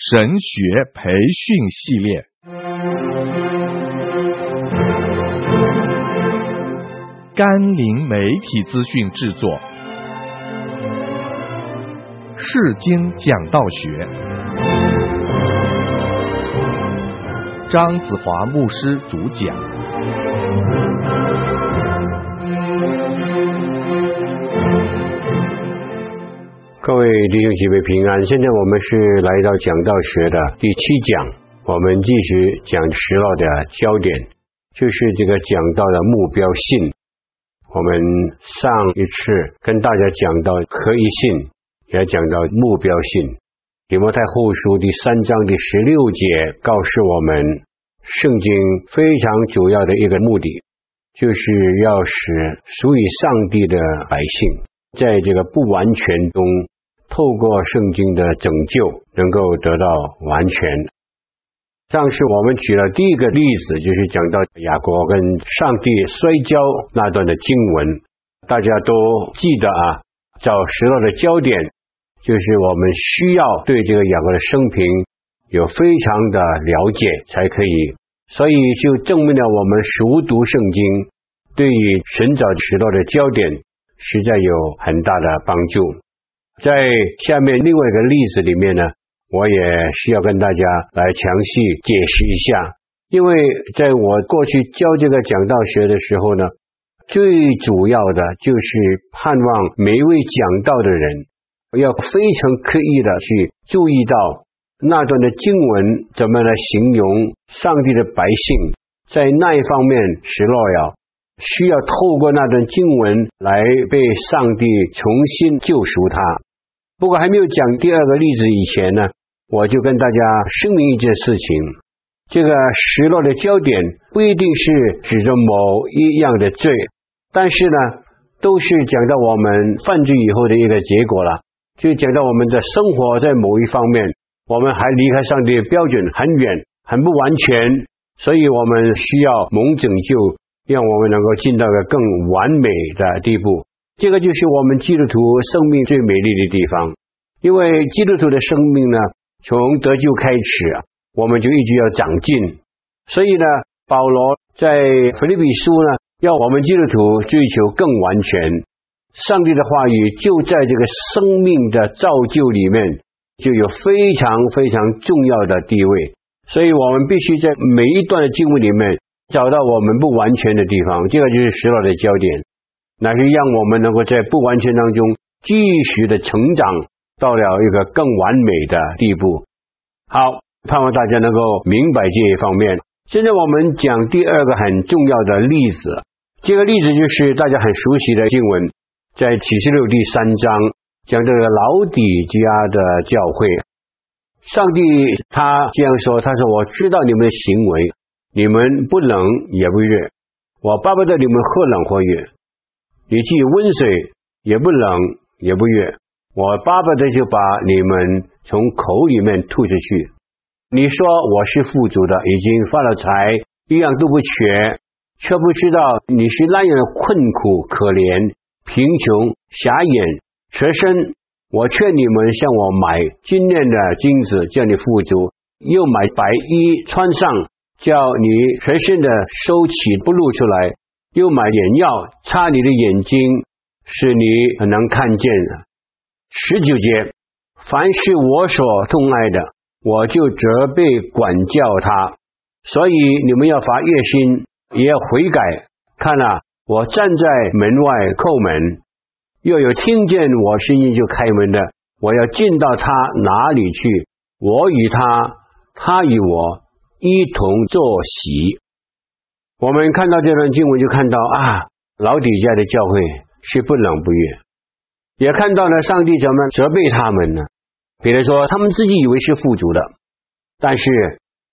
神学培训系列，甘霖媒体资讯制作，世经讲道学，张子华牧师主讲。各位弟兄姐妹平安，现在我们是来到讲道学的第七讲，我们继续讲实劳的焦点，就是这个讲道的目标性。我们上一次跟大家讲到合一性，也讲到目标性。提摩太后书第三章第十六节告诉我们，圣经非常主要的一个目的，就是要使属于上帝的百姓，在这个不完全中。透过圣经的拯救，能够得到完全。上次我们举了第一个例子，就是讲到雅各跟上帝摔跤那段的经文，大家都记得啊。找石头的焦点，就是我们需要对这个雅各的生平有非常的了解才可以。所以就证明了我们熟读圣经，对于寻找石头的焦点，实在有很大的帮助。在下面另外一个例子里面呢，我也需要跟大家来详细解释一下，因为在我过去教这个讲道学的时候呢，最主要的就是盼望每一位讲道的人要非常刻意的去注意到那段的经文怎么来形容上帝的百姓，在那一方面失落呀，需要透过那段经文来被上帝重新救赎他。不过还没有讲第二个例子以前呢，我就跟大家声明一件事情：这个失落的焦点不一定是指着某一样的罪，但是呢，都是讲到我们犯罪以后的一个结果了。就讲到我们的生活在某一方面，我们还离开上帝的标准很远，很不完全，所以我们需要蒙拯救，让我们能够进到一个更完美的地步。这个就是我们基督徒生命最美丽的地方，因为基督徒的生命呢，从得救开始，我们就一直要长进。所以呢，保罗在腓立比书呢，要我们基督徒追求更完全。上帝的话语就在这个生命的造就里面，就有非常非常重要的地位。所以我们必须在每一段的经文里面找到我们不完全的地方，这个就是十老的焦点。乃是让我们能够在不完全当中继续的成长，到了一个更完美的地步。好，盼望大家能够明白这一方面。现在我们讲第二个很重要的例子，这个例子就是大家很熟悉的经文，在启示录第三章讲这个老底家的教会。上帝他这样说：“他说我知道你们的行为，你们不冷也不热，我巴不得你们或冷或热。”你既温水也不冷也不热，我巴不得就把你们从口里面吐出去。你说我是富足的，已经发了财，一样都不缺，却不知道你是那样的困苦、可怜、贫穷、瞎眼、赤身。我劝你们向我买金链的金子，叫你富足；又买白衣穿上，叫你全身的收起不露出来。又买点药擦你的眼睛，使你很能看见的。十九节，凡是我所痛爱的，我就责备管教他。所以你们要发热心，也要悔改。看哪，我站在门外叩门，又有听见我声音就开门的，我要进到他哪里去，我与他，他与我一同坐席。我们看到这段经文，就看到啊，老底嘉的教会是不冷不热，也看到了上帝怎么责备他们呢？比如说，他们自己以为是富足的，但是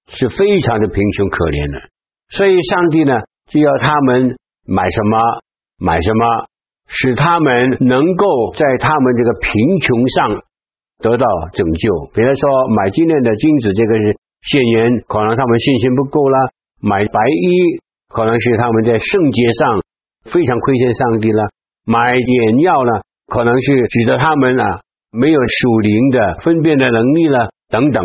是非常的贫穷可怜的，所以上帝呢就要他们买什么买什么，使他们能够在他们这个贫穷上得到拯救。比如说，买金链的金子，这个是显然可能他们信心不够了；买白衣。可能是他们在圣洁上非常亏欠上帝了，买眼药了，可能是指着他们啊没有属灵的分辨的能力了等等。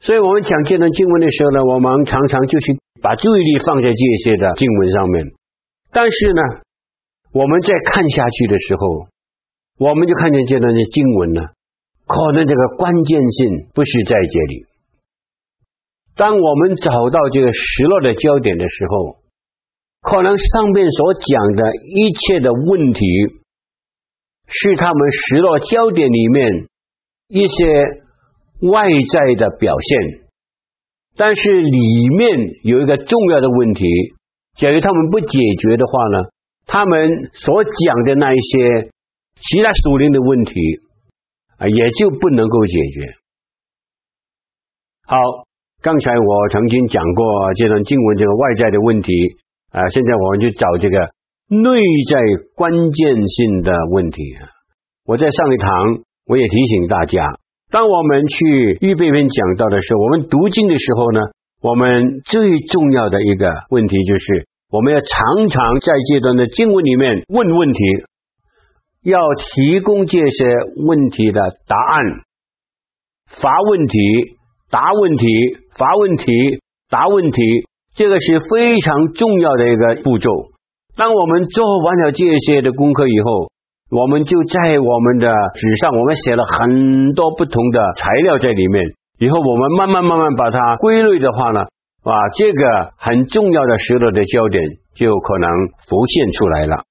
所以我们讲这段经文的时候呢，我们常常就是把注意力放在这些的经文上面。但是呢，我们在看下去的时候，我们就看见这段的经文呢，可能这个关键性不是在这里。当我们找到这个失落的焦点的时候，可能上面所讲的一切的问题，是他们失落焦点里面一些外在的表现，但是里面有一个重要的问题，假如他们不解决的话呢，他们所讲的那一些其他属灵的问题啊，也就不能够解决。好，刚才我曾经讲过这段经文这个外在的问题啊，现在我们就找这个。内在关键性的问题，我在上一堂我也提醒大家，当我们去预备篇讲道的时候，我们读经的时候呢，我们最重要的一个问题就是，我们要常常在这段的经文里面问问题，要提供这些问题的答案，发问题，答问题，发问题，答问题，这个是非常重要的一个步骤。当我们做完了这些的功课以后，我们就在我们的纸上，我们写了很多不同的材料在里面。以后我们慢慢慢慢把它归类的话呢，啊，这个很重要的时候的焦点就可能浮现出来了。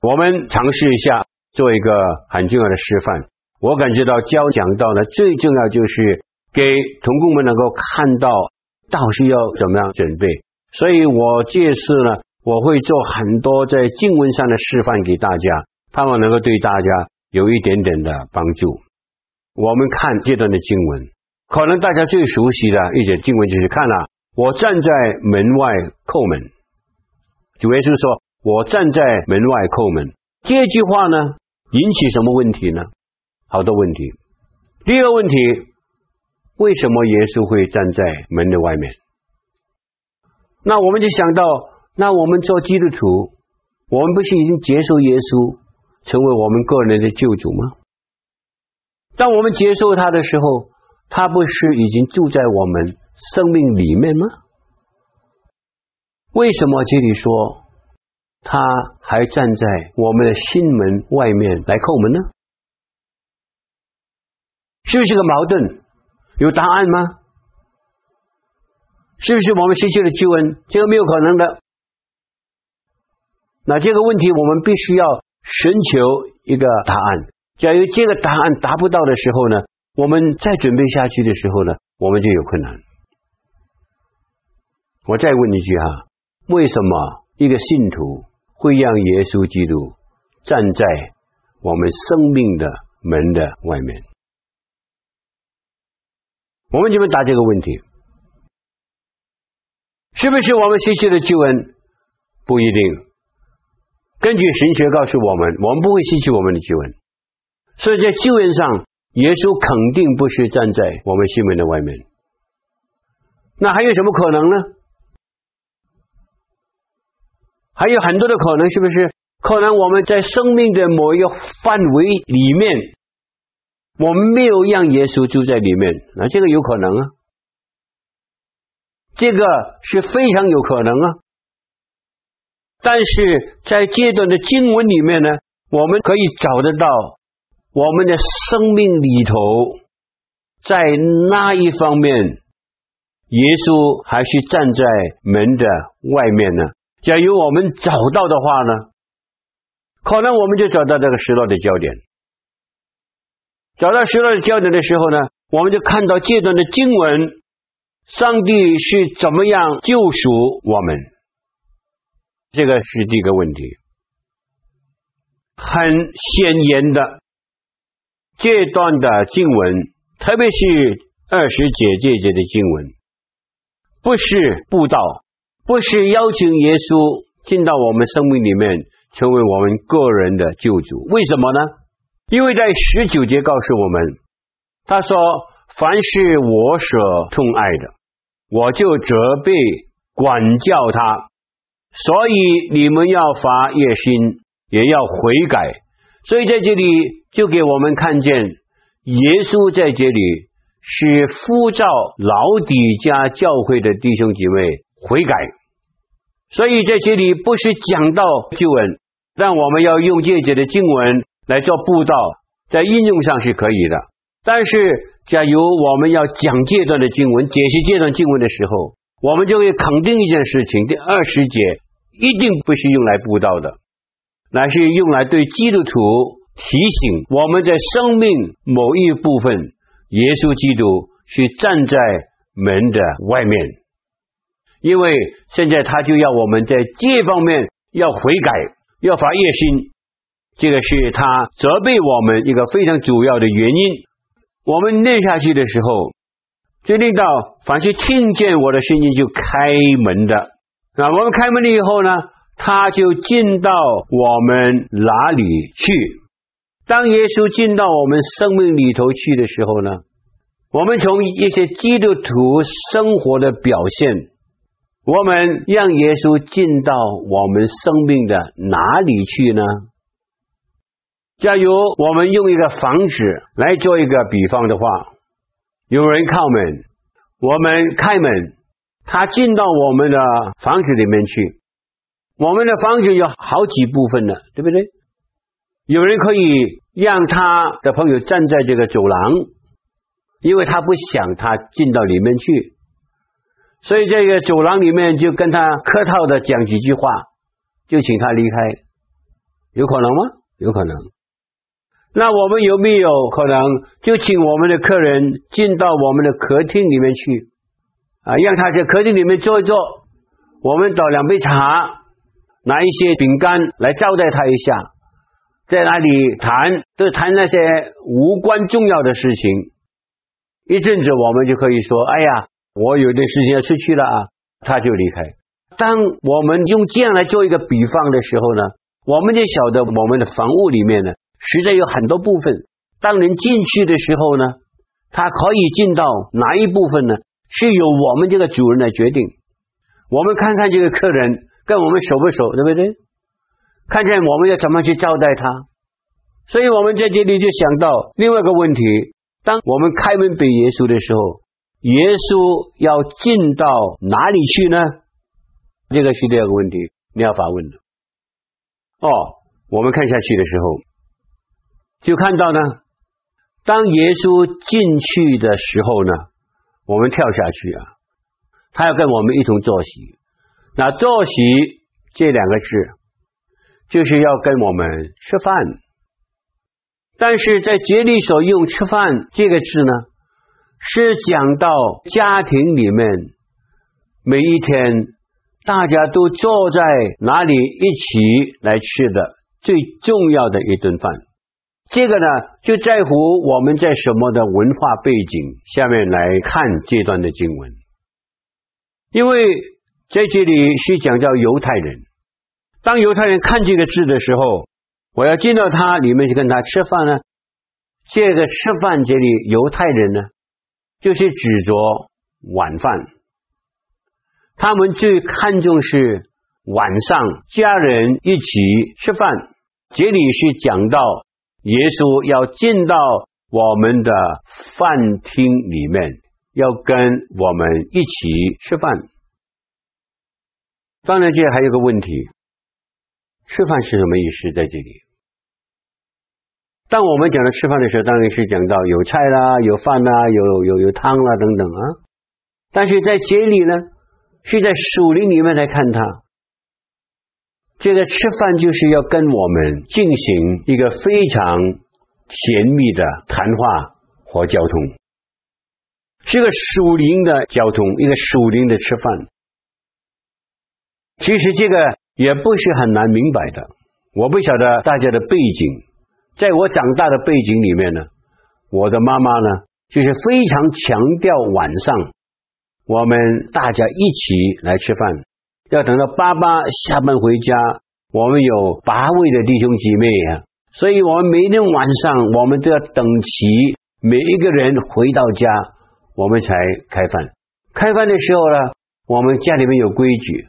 我们尝试一下做一个很重要的示范。我感觉到教讲道呢，最重要就是给同工们能够看到道是要怎么样准备。所以我这次呢。我会做很多在经文上的示范给大家，盼望能够对大家有一点点的帮助。我们看这段的经文，可能大家最熟悉的一节经文就是看了，我站在门外叩门。主耶稣说：“我站在门外叩门。”这句话呢，引起什么问题呢？好多问题。第一个问题，为什么耶稣会站在门的外面？那我们就想到。那我们做基督徒，我们不是已经接受耶稣成为我们个人的救主吗？当我们接受他的时候，他不是已经住在我们生命里面吗？为什么这里说他还站在我们的心门外面来叩门呢？是不是个矛盾？有答案吗？是不是我们失去了救恩？这个没有可能的。那这个问题，我们必须要寻求一个答案。假如这个答案达不到的时候呢，我们再准备下去的时候呢，我们就有困难。我再问一句哈，为什么一个信徒会让耶稣基督站在我们生命的门的外面？我们怎么答这个问题？是不是我们失去了救恩？不一定。根据神学告诉我们，我们不会失去我们的救恩，所以在救恩上，耶稣肯定不是站在我们心门的外面。那还有什么可能呢？还有很多的可能，是不是？可能我们在生命的某一个范围里面，我们没有让耶稣住在里面，那这个有可能啊，这个是非常有可能啊。但是在这段的经文里面呢，我们可以找得到我们的生命里头，在那一方面，耶稣还是站在门的外面呢。假如我们找到的话呢，可能我们就找到这个失落的焦点。找到失落的焦点的时候呢，我们就看到这段的经文，上帝是怎么样救赎我们。这个是第一个问题，很显眼的，这段的经文，特别是二十节这节的经文，不是布道，不是邀请耶稣进到我们生命里面，成为我们个人的救主。为什么呢？因为在十九节告诉我们，他说：“凡是我所痛爱的，我就责备管教他。”所以你们要发热心，也要悔改。所以在这里就给我们看见，耶稣在这里是呼召老底嘉教会的弟兄姐妹悔改。所以在这里不是讲到救恩，但我们要用这节的经文来做布道，在应用上是可以的。但是，假如我们要讲这段的经文，解释这段经文的时候，我们就会肯定一件事情：第二十节一定不是用来布道的，乃是用来对基督徒提醒我们的生命某一部分，耶稣基督是站在门的外面。因为现在他就要我们在这方面要悔改，要发热心，这个是他责备我们一个非常主要的原因。我们念下去的时候，就念到凡是听见我的声音就开门的，那我们开门了以后呢，他就进到我们哪里去？当耶稣进到我们生命里头去的时候呢，我们从一些基督徒生活的表现。我们让耶稣进到我们生命的哪里去呢？假如我们用一个房子来做一个比方的话，有人敲门，我们开门，他进到我们的房子里面去。我们的房子有好几部分呢，对不对？有人可以让他的朋友站在这个走廊，因为他不想他进到里面去。所以这个走廊里面就跟他客套的讲几句话，就请他离开，有可能吗？有可能。那我们有没有可能就请我们的客人进到我们的客厅里面去啊，让他在客厅里面坐一坐，我们倒两杯茶，拿一些饼干来招待他一下，在那里谈，都谈那些无关重要的事情。一阵子我们就可以说，哎呀。我有点事情要出去了啊，他就离开。当我们用这样来做一个比方的时候呢，我们就晓得我们的房屋里面呢，实在有很多部分。当人进去的时候呢，他可以进到哪一部分呢？是由我们这个主人来决定。我们看看这个客人跟我们熟不熟，对不对？看见我们要怎么去招待他。所以我们在这里就想到另外一个问题：当我们开门给耶稣的时候。耶稣要进到哪里去呢？这个是第二个问题，你要发问的。哦，我们看下去的时候，就看到呢，当耶稣进去的时候呢，我们跳下去啊，他要跟我们一同坐席。那坐席这两个字，就是要跟我们吃饭。但是在节里所用“吃饭”这个字呢？是讲到家庭里面，每一天大家都坐在哪里一起来吃的最重要的一顿饭。这个呢，就在乎我们在什么的文化背景下面来看这段的经文。因为在这里是讲到犹太人，当犹太人看这个字的时候，我要见到他你们去跟他吃饭呢。这个吃饭这里犹太人呢？就是指着晚饭，他们最看重是晚上家人一起吃饭。这里是讲到耶稣要进到我们的饭厅里面，要跟我们一起吃饭。当然，这还有个问题，吃饭是什么意思？在这里。当我们讲到吃饭的时候，当然是讲到有菜啦、有饭啦、有有有汤啦等等啊。但是在这里呢，是在树林里面来看它，这个吃饭就是要跟我们进行一个非常甜蜜的谈话和交通，是个属灵的交通，一个属灵的吃饭。其实这个也不是很难明白的，我不晓得大家的背景。在我长大的背景里面呢，我的妈妈呢，就是非常强调晚上我们大家一起来吃饭，要等到爸爸下班回家，我们有八位的弟兄姐妹啊，所以我们每天晚上我们都要等齐每一个人回到家，我们才开饭。开饭的时候呢，我们家里面有规矩，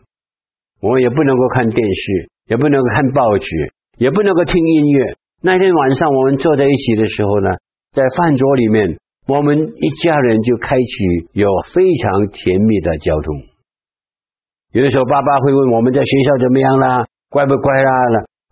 我们也不能够看电视，也不能看报纸，也不能够听音乐。那天晚上我们坐在一起的时候呢，在饭桌里面，我们一家人就开启有非常甜蜜的交通。有的时候，爸爸会问我们在学校怎么样啦，乖不乖啦？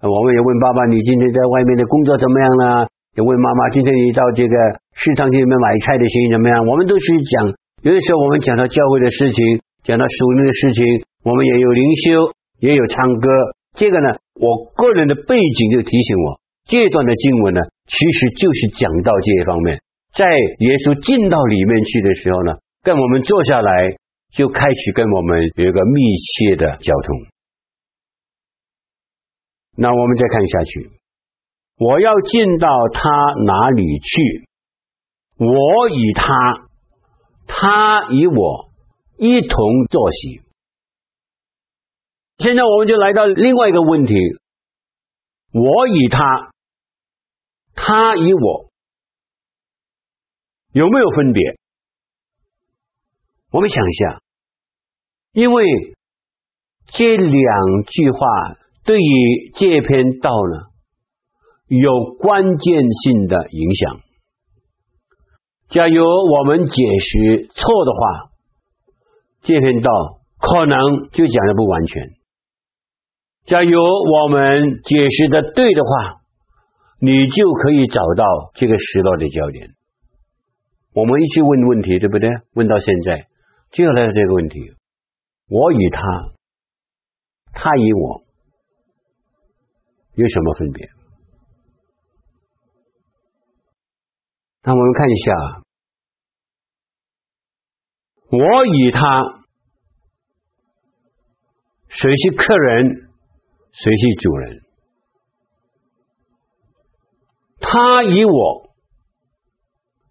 我们也问爸爸，你今天在外面的工作怎么样啦？也问妈妈，今天你到这个市场里面买菜的生意怎么样？我们都是讲，有的时候我们讲到教会的事情，讲到属灵的事情，我们也有灵修，也有唱歌。这个呢，我个人的背景就提醒我，这段的经文呢，其实就是讲到这一方面。在耶稣进到里面去的时候呢，跟我们坐下来，就开始跟我们有一个密切的交通。那我们再看下去。我要进到他哪里去，我与他，他与我一同作息。现在我们就来到另外一个问题：我与他，他与我有没有分别？我们想一下，因为这两句话对于这篇道呢，有关键性的影响。假如我们解释错的话，这篇道可能就讲的不完全；假如我们解释的对的话，你就可以找到这个失落的焦点。我们一起问问题，对不对？问到现在，接下来这个问题：我与他，他与我，有什么分别？那我们看一下，我与他，谁是客人，谁是主人？他与我，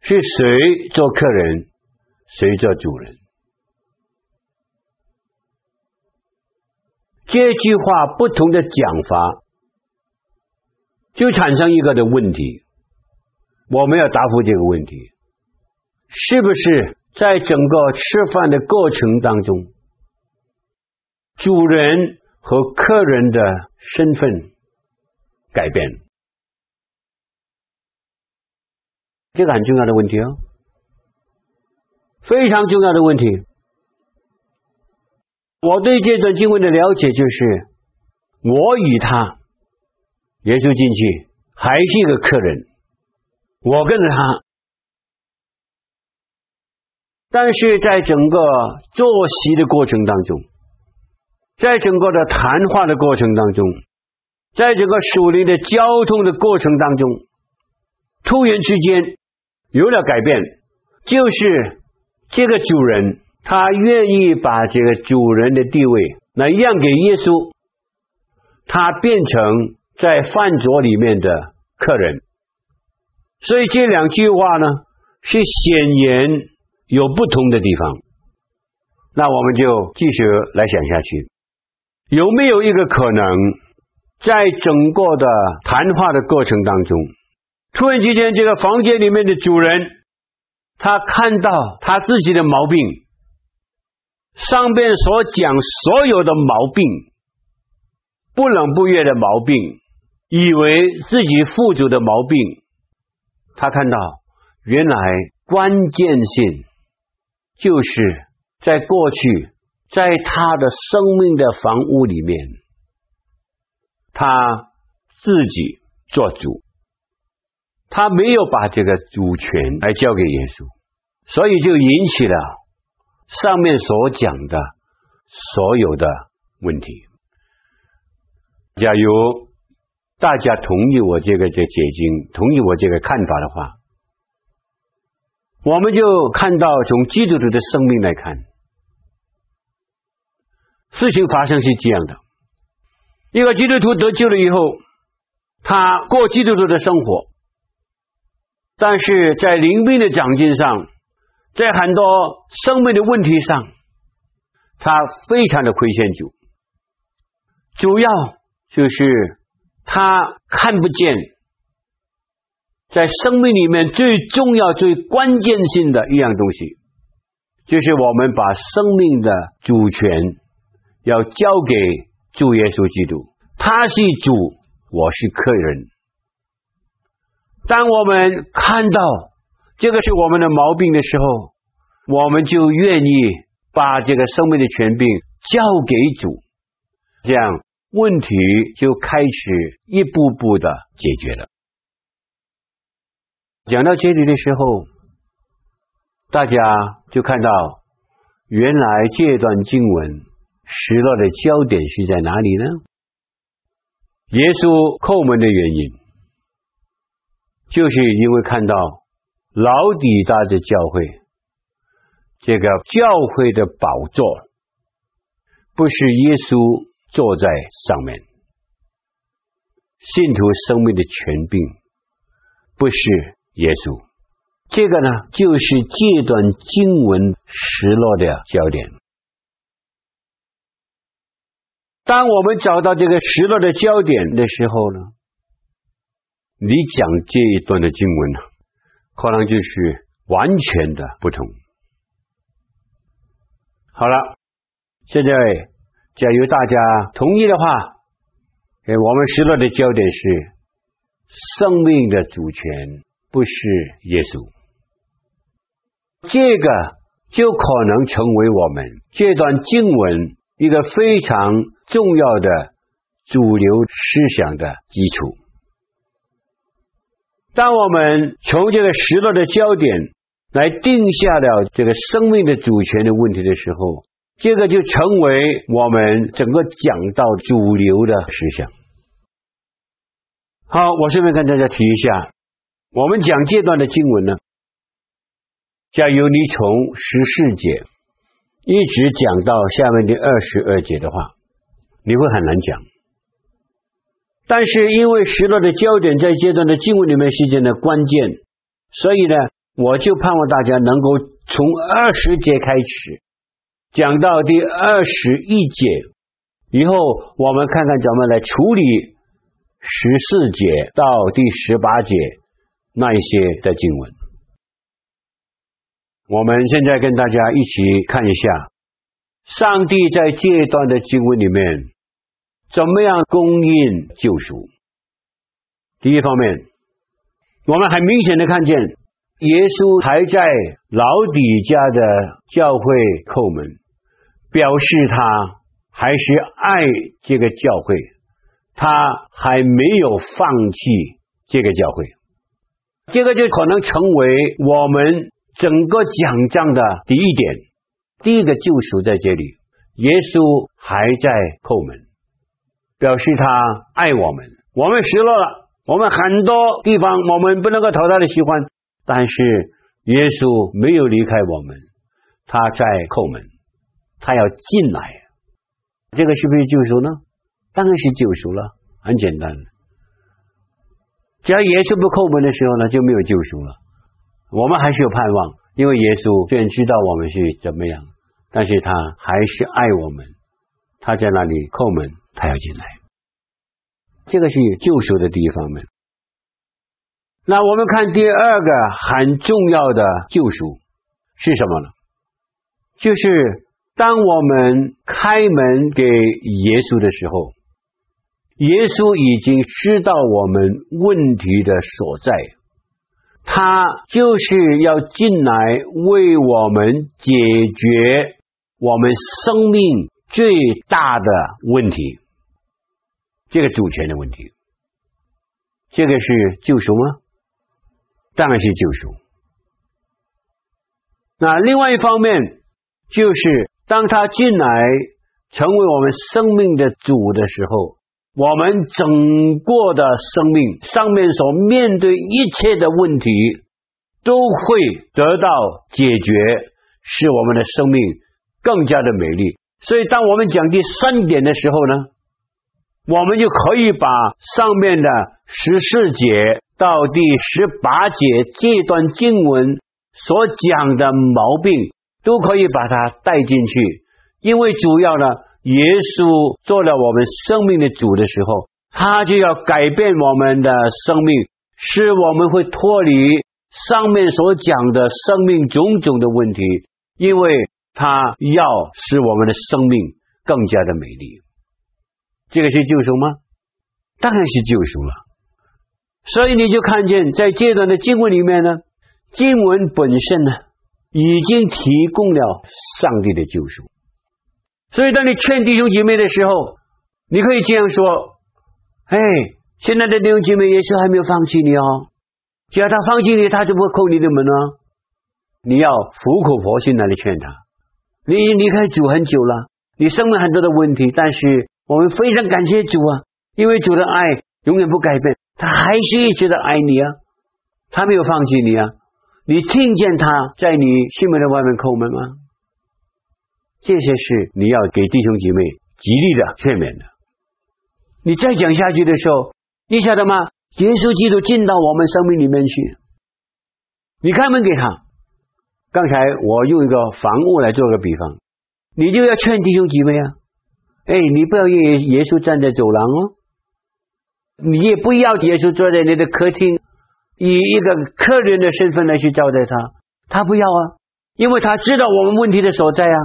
是谁做客人，谁做主人？这句话不同的讲法，就产生一个的问题。我们要答复这个问题，是不是在整个吃饭的过程当中，主人和客人的身份改变？这个很重要的问题哦，非常重要的问题。我对这段经文的了解就是，我与他，耶稣进去还是一个客人。我跟着他，但是在整个坐席的过程当中，在整个的谈话的过程当中，在整个属灵的交通的过程当中，突然之间有了改变，就是这个主人他愿意把这个主人的地位来让给耶稣，他变成在饭桌里面的客人。所以这两句话呢，是显然有不同的地方。那我们就继续来想下去，有没有一个可能，在整个的谈话的过程当中，突然之间这个房间里面的主人，他看到他自己的毛病，上边所讲所有的毛病，不冷不热的毛病，以为自己富足的毛病。他看到，原来关键性就是在过去，在他的生命的房屋里面，他自己做主，他没有把这个主权来交给耶稣，所以就引起了上面所讲的所有的问题。假如大家同意我这个这解经，同意我这个看法的话，我们就看到从基督徒的生命来看，事情发生是这样的：一个基督徒得救了以后，他过基督徒的生活，但是在灵命的长进上，在很多生命的问题上，他非常的亏欠主，主要就是。他看不见，在生命里面最重要、最关键性的一样东西，就是我们把生命的主权要交给主耶稣基督。他是主，我是客人。当我们看到这个是我们的毛病的时候，我们就愿意把这个生命的权柄交给主，这样问题就开始一步步的解决了。讲到这里的时候，大家就看到，原来这段经文失落的焦点是在哪里呢？耶稣叩门的原因，就是因为看到老底大的教会，这个教会的宝座不是耶稣坐在上面，信徒生命的权柄不是耶稣，这个呢，就是这段经文失落的焦点。当我们找到这个失落的焦点的时候呢，你讲这一段的经文呢，可能就是完全的不同。好了，现在假如大家同意的话，我们失落的焦点是生命的主权不是耶稣，这个就可能成为我们这段经文一个非常重要的主流思想的基础。当我们从这个失落的焦点来定下了这个生命的主权的问题的时候，这个就成为我们整个讲道主流的思想。好，我顺便跟大家提一下，我们讲这段的经文呢，假如你从十四节。一直讲到下面的二十二节的话，你会很难讲。但是因为失落的焦点在这段的经文里面是件的关键，所以呢，我就盼望大家能够从二十节开始讲到第二十一节，以后我们看看怎么来处理十四节到第十八节那一些的经文。我们现在跟大家一起看一下，上帝在这段的经文里面怎么样供应救赎。第一方面，我们很明显的看见，耶稣还在老底家的教会叩门，表示他还是爱这个教会，他还没有放弃这个教会。这个就可能成为我们。整个讲章的第一点，第一个救赎在这里，耶稣还在叩门，表示他爱我们。我们失落了，我们很多地方我们不能够讨他的喜欢，但是耶稣没有离开我们，他在叩门，他要进来。这个是不是救赎呢？当然是救赎了，很简单。只要耶稣不叩门的时候呢，就没有救赎了。我们还是有盼望，因为耶稣虽然知道我们是怎么样，但是他还是爱我们。他在那里叩门，他要进来。这个是有救赎的第一方面。那我们看第二个很重要的救赎是什么呢？就是当我们开门给耶稣的时候，耶稣已经知道我们问题的所在。他就是要进来为我们解决我们生命最大的问题，这个主权的问题。这个是救赎吗？当然是救赎。那另外一方面，就是当他进来成为我们生命的主的时候。我们整个的生命上面所面对一切的问题，都会得到解决，使我们的生命更加的美丽。所以，当我们讲第三点的时候呢，我们就可以把上面的十四节到第十八节这段经文所讲的毛病，都可以把它带进去，因为主要呢。耶稣做了我们生命的主的时候，他就要改变我们的生命，使我们会脱离上面所讲的生命种种的问题，因为他要使我们的生命更加的美丽。这个是救赎吗？当然是救赎了。所以你就看见在这段的经文里面呢，经文本身呢，已经提供了上帝的救赎。所以，当你劝弟兄姐妹的时候，你可以这样说：“哎，现在的弟兄姐妹，耶稣还没有放弃你哦。只要他放弃你，他就不会叩你的门哦。你要苦口婆心的来劝他。你离开主很久了，你生了很多的问题，但是我们非常感谢主啊，因为主的爱永远不改变，他还是一直的爱你啊，他没有放弃你啊。你听见他在你心门的外面叩门吗？这些是你要给弟兄姐妹极力的劝勉的。你再讲下去的时候，你晓得吗？耶稣基督进到我们生命里面去，你开门给他。刚才我用一个房屋来做个比方，你就要劝弟兄姐妹啊，哎，你不要耶耶稣站在走廊哦，你也不要耶稣坐在你的客厅，以一个客人的身份来去招待他，他不要啊，因为他知道我们问题的所在啊，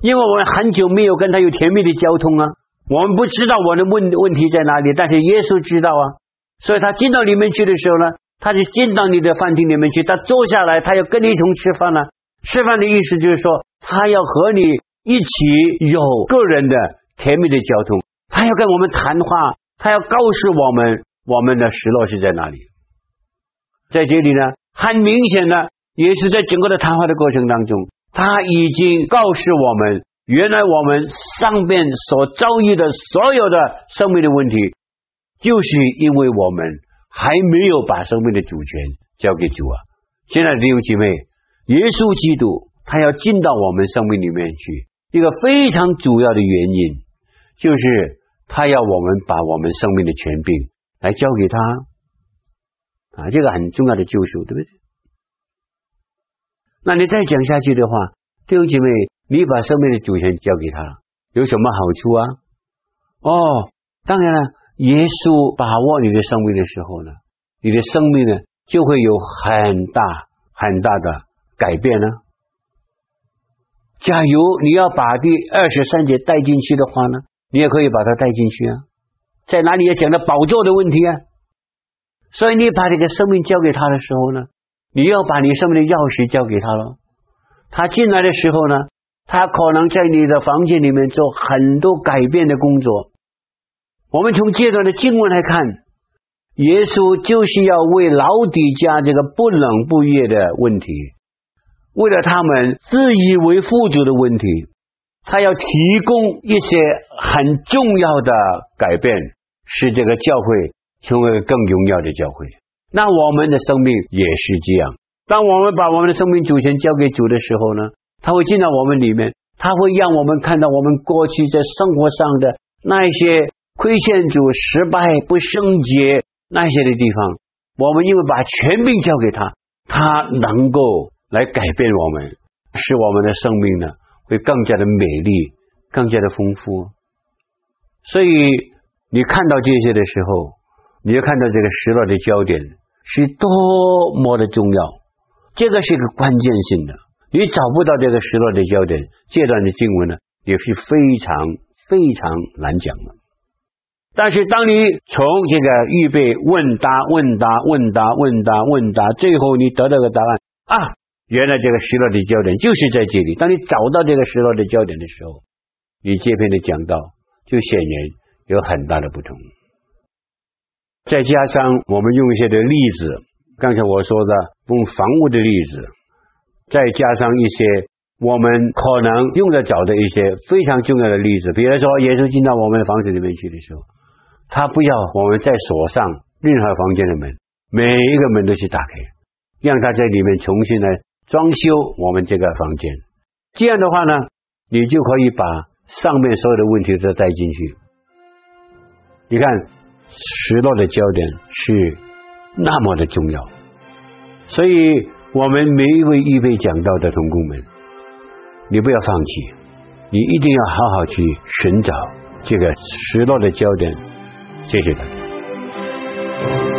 因为我们很久没有跟他有甜蜜的交通啊，我们不知道我的问问题在哪里，但是耶稣知道啊。所以他进到里面去的时候呢，他就进到你的饭厅里面去，他坐下来，他要跟你一同吃饭呢。吃饭的意思就是说，他要和你一起有个人的甜蜜的交通，他要跟我们谈话，他要告诉我们我们的失落是在哪里。在这里呢，很明显的，也是在整个的谈话的过程当中，他已经告诉我们，原来我们上边所遭遇的所有的生命的问题。就是因为我们还没有把生命的主权交给主啊！现在弟兄姐妹，耶稣基督他要进到我们生命里面去，一个非常主要的原因就是他要我们把我们生命的权柄来交给他啊！这个很重要的救赎，对不对？那你再讲下去的话，弟兄姐妹，你把生命的主权交给他了，有什么好处啊？哦，当然了。耶稣把握你的生命的时候呢，你的生命呢就会有很大很大的改变呢。假如你要把第二十三节带进去的话呢，你也可以把它带进去啊。在哪里也讲到宝座的问题啊，所以你把这个生命交给他的时候呢，你要把你生命的钥匙交给他了。他进来的时候呢，他可能在你的房间里面做很多改变的工作。我们从这段的经文来看，耶稣就是要为老底家这个不冷不热的问题，为了他们自以为富足的问题，他要提供一些很重要的改变，使这个教会成为更荣耀的教会。那我们的生命也是这样。当我们把我们的生命主权交给主的时候呢，他会进到我们里面，他会让我们看到我们过去在生活上的那一些。亏欠主、失败、不圣洁那些的地方，我们因为把权柄交给他，他能够来改变我们，使我们的生命呢会更加的美丽、更加的丰富。所以你看到这些的时候，你就看到这个失落的焦点是多么的重要，这个是一个关键性的。你找不到这个失落的焦点，这段的经文呢也是非常非常难讲的。但是，当你从这个预备问答、问答、问答、问答、问答，最后你得到个答案啊，原来这个失落的焦点就是在这里。当你找到这个失落的焦点的时候，你这篇的讲道就显然有很大的不同。再加上我们用一些的例子，刚才我说的用房屋的例子，再加上一些我们可能用得着的一些非常重要的例子，比如说耶稣进到我们的房子里面去的时候。他不要我们再锁上任何房间的门，每一个门都去打开，让他在里面重新来装修我们这个房间。这样的话呢，你就可以把上面所有的问题都带进去。你看，失落的焦点是那么的重要，所以我们每一位预备讲道的同工们，你不要放弃，你一定要好好去寻找这个失落的焦点。谢谢大家。